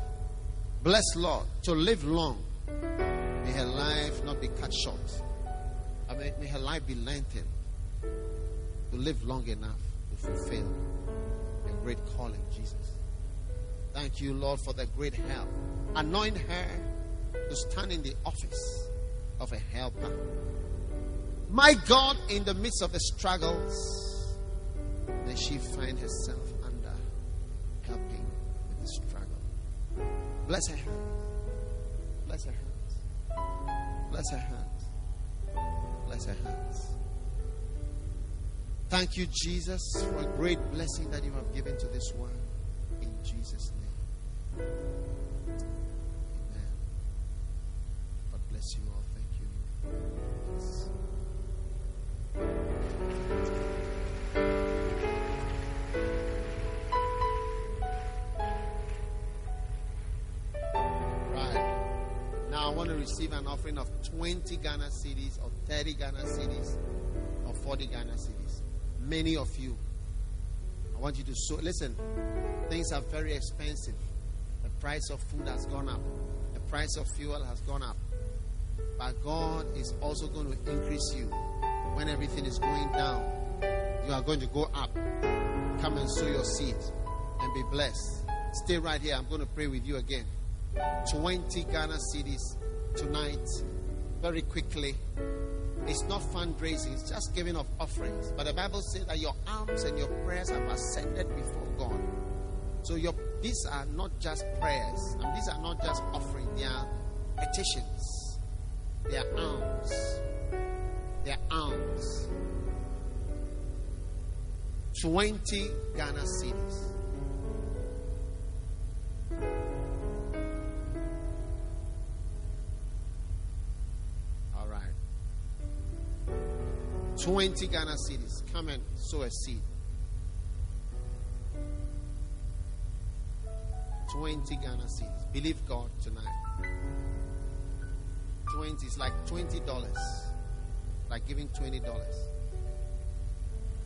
Speaker 3: Bless Lord to live long. May her life not be cut short. I mean, may her life be lengthened to live long enough to fulfill the great calling, Jesus. Thank you, Lord, for the great help. Anoint her to stand in the office of a helper my God, in the midst of the struggles, may she find herself under helping struggle. Bless her hands. Bless her hands. Bless her hands. Bless her hands. Thank you, Jesus, for a great blessing that you have given to this world. In Jesus' name. Receive an offering of 20 Ghana cedis or 30 Ghana cedis or 40 Ghana cedis. Many of you. I want you to show. Listen, things are very expensive. The price of food has gone up. The price of fuel has gone up. But God is also going to increase you when everything is going down. You are going to go up. Come and sow your seed and be blessed. Stay right here. I'm going to pray with you again. 20 Ghana cedis tonight, very quickly. It's not fundraising, it's just giving of offerings. But the Bible says that your alms and your prayers have ascended before God. So your these are not just prayers, and these are not just offerings, they are petitions, they are alms. They are alms. 20 Ghana cedis. 20 Ghana cedis. Come and sow a seed. 20 Ghana cedis. Believe God tonight. 20 is like $20. Like giving $20.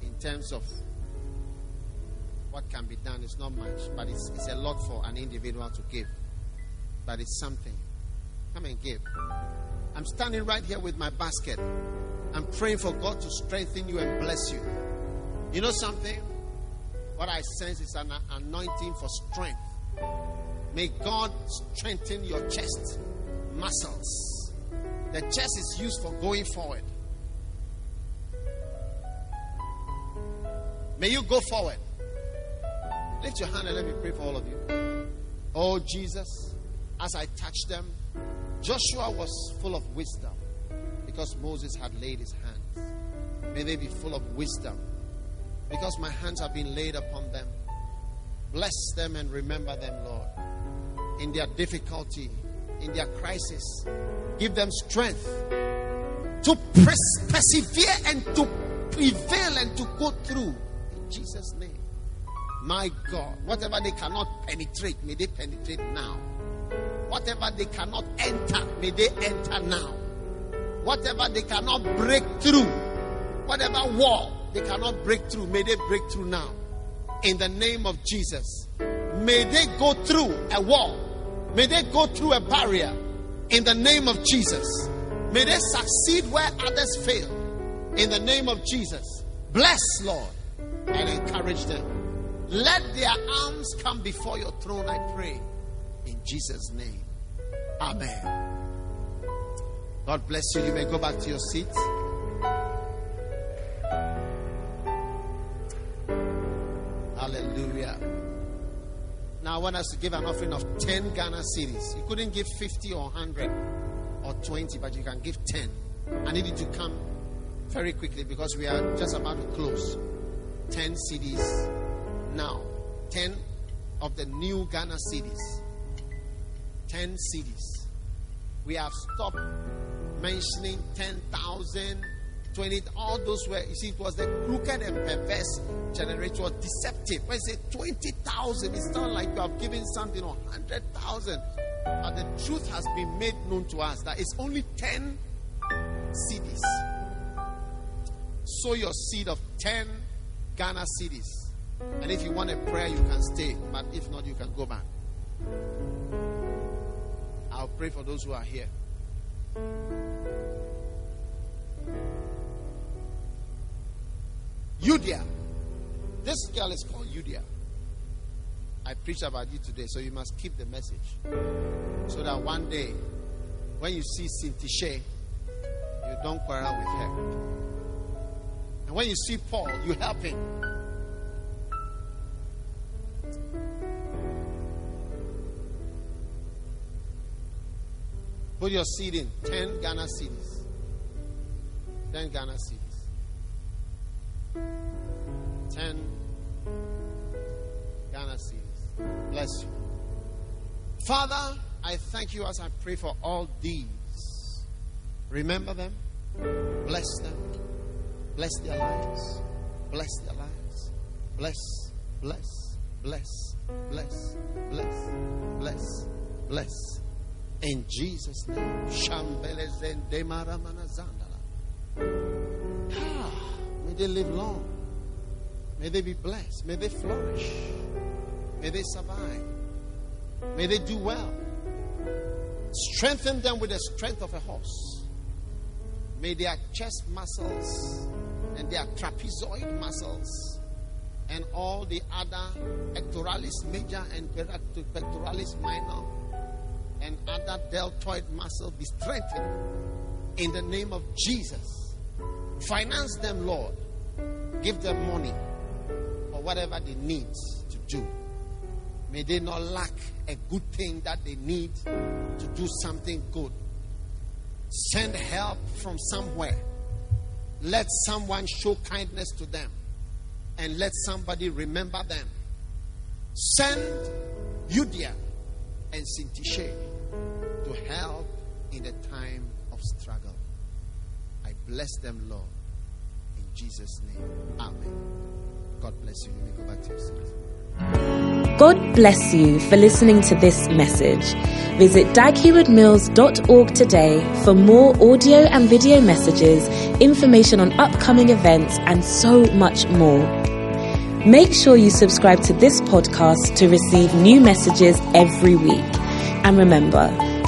Speaker 3: In terms of what can be done, it's not much, but it's, it's a lot for an individual to give. But it's something. Come and give. I'm standing right here with my basket. I'm praying for God to strengthen you and bless you. You know something? What I sense is an anointing for strength. May God strengthen your chest muscles. The chest is used for going forward. May you go forward. Lift your hand and let me pray for all of you. Oh, Jesus, as I touch them, Joshua was full of wisdom because Moses had laid his hands. May they be full of wisdom because my hands have been laid upon them. Bless them and remember them, Lord, in their difficulty, in their crisis. Give them strength to pers- persevere and to prevail and to go through. In Jesus' name. My God, whatever they cannot penetrate, may they penetrate now. Whatever they cannot enter, may they enter now. Whatever they cannot break through, whatever wall they cannot break through, may they break through now. In the name of Jesus. May they go through a wall. May they go through a barrier. In the name of Jesus. May they succeed where others fail. In the name of Jesus. Bless, Lord, and encourage them. Let their alms come before your throne, I pray. In Jesus' name. Amen. God bless you. You may go back to your seat. Hallelujah. Now, I want us to give an offering of 10 Ghana cedis. You couldn't give 50 or 100 or 20, but you can give 10. I need you to come very quickly because we are just about to close. 10 cedis now. 10 of the new Ghana cedis. 10 cedis. We have stopped mentioning 10,000, 20, all those were, you see, it was the crooked and perverse generator, was deceptive. When I say 20,000, it's not like you have given something or 100,000. But the truth has been made known to us that it's only 10 cedis. Sow your seed of 10 Ghana cedis. And if you want a prayer, you can stay. But if not, you can go back. I'll pray for those who are here. Euodia. This girl is called Euodia. I preached about you today, so you must keep the message. So that one day, when you see Syntyche, you don't quarrel with her. And when you see Paul, you help him. Put your seed in 10 Ghana cedis. 10 Ghana cedis. 10 Ghana cedis. Bless you. Father, I thank you as I pray for all these. Remember them. Bless them. Bless their lives. Bless their lives. Bless, bless, bless, bless, bless, bless, bless. In Jesus' name. Ah, may they live long. May they be blessed. May they flourish. May they survive. May they do well. Strengthen them with the strength of a horse. May their chest muscles and their trapezoid muscles and all the other pectoralis major and pectoralis minor and other deltoid muscle be strengthened in the name of Jesus. Finance them, Lord. Give them money for whatever they need to do. May they not lack a good thing that they need to do something good. Send help from somewhere. Let someone show kindness to them. And let somebody remember them. Send Euodia and Syntyche help in a time of struggle. I bless them, Lord. In Jesus' name. Amen. God bless you. Go back to your seat.
Speaker 1: God bless you for listening to this message. Visit daghewardmills.org today for more audio and video messages, information on upcoming events, and so much more. Make sure you subscribe to this podcast to receive new messages every week. And remember,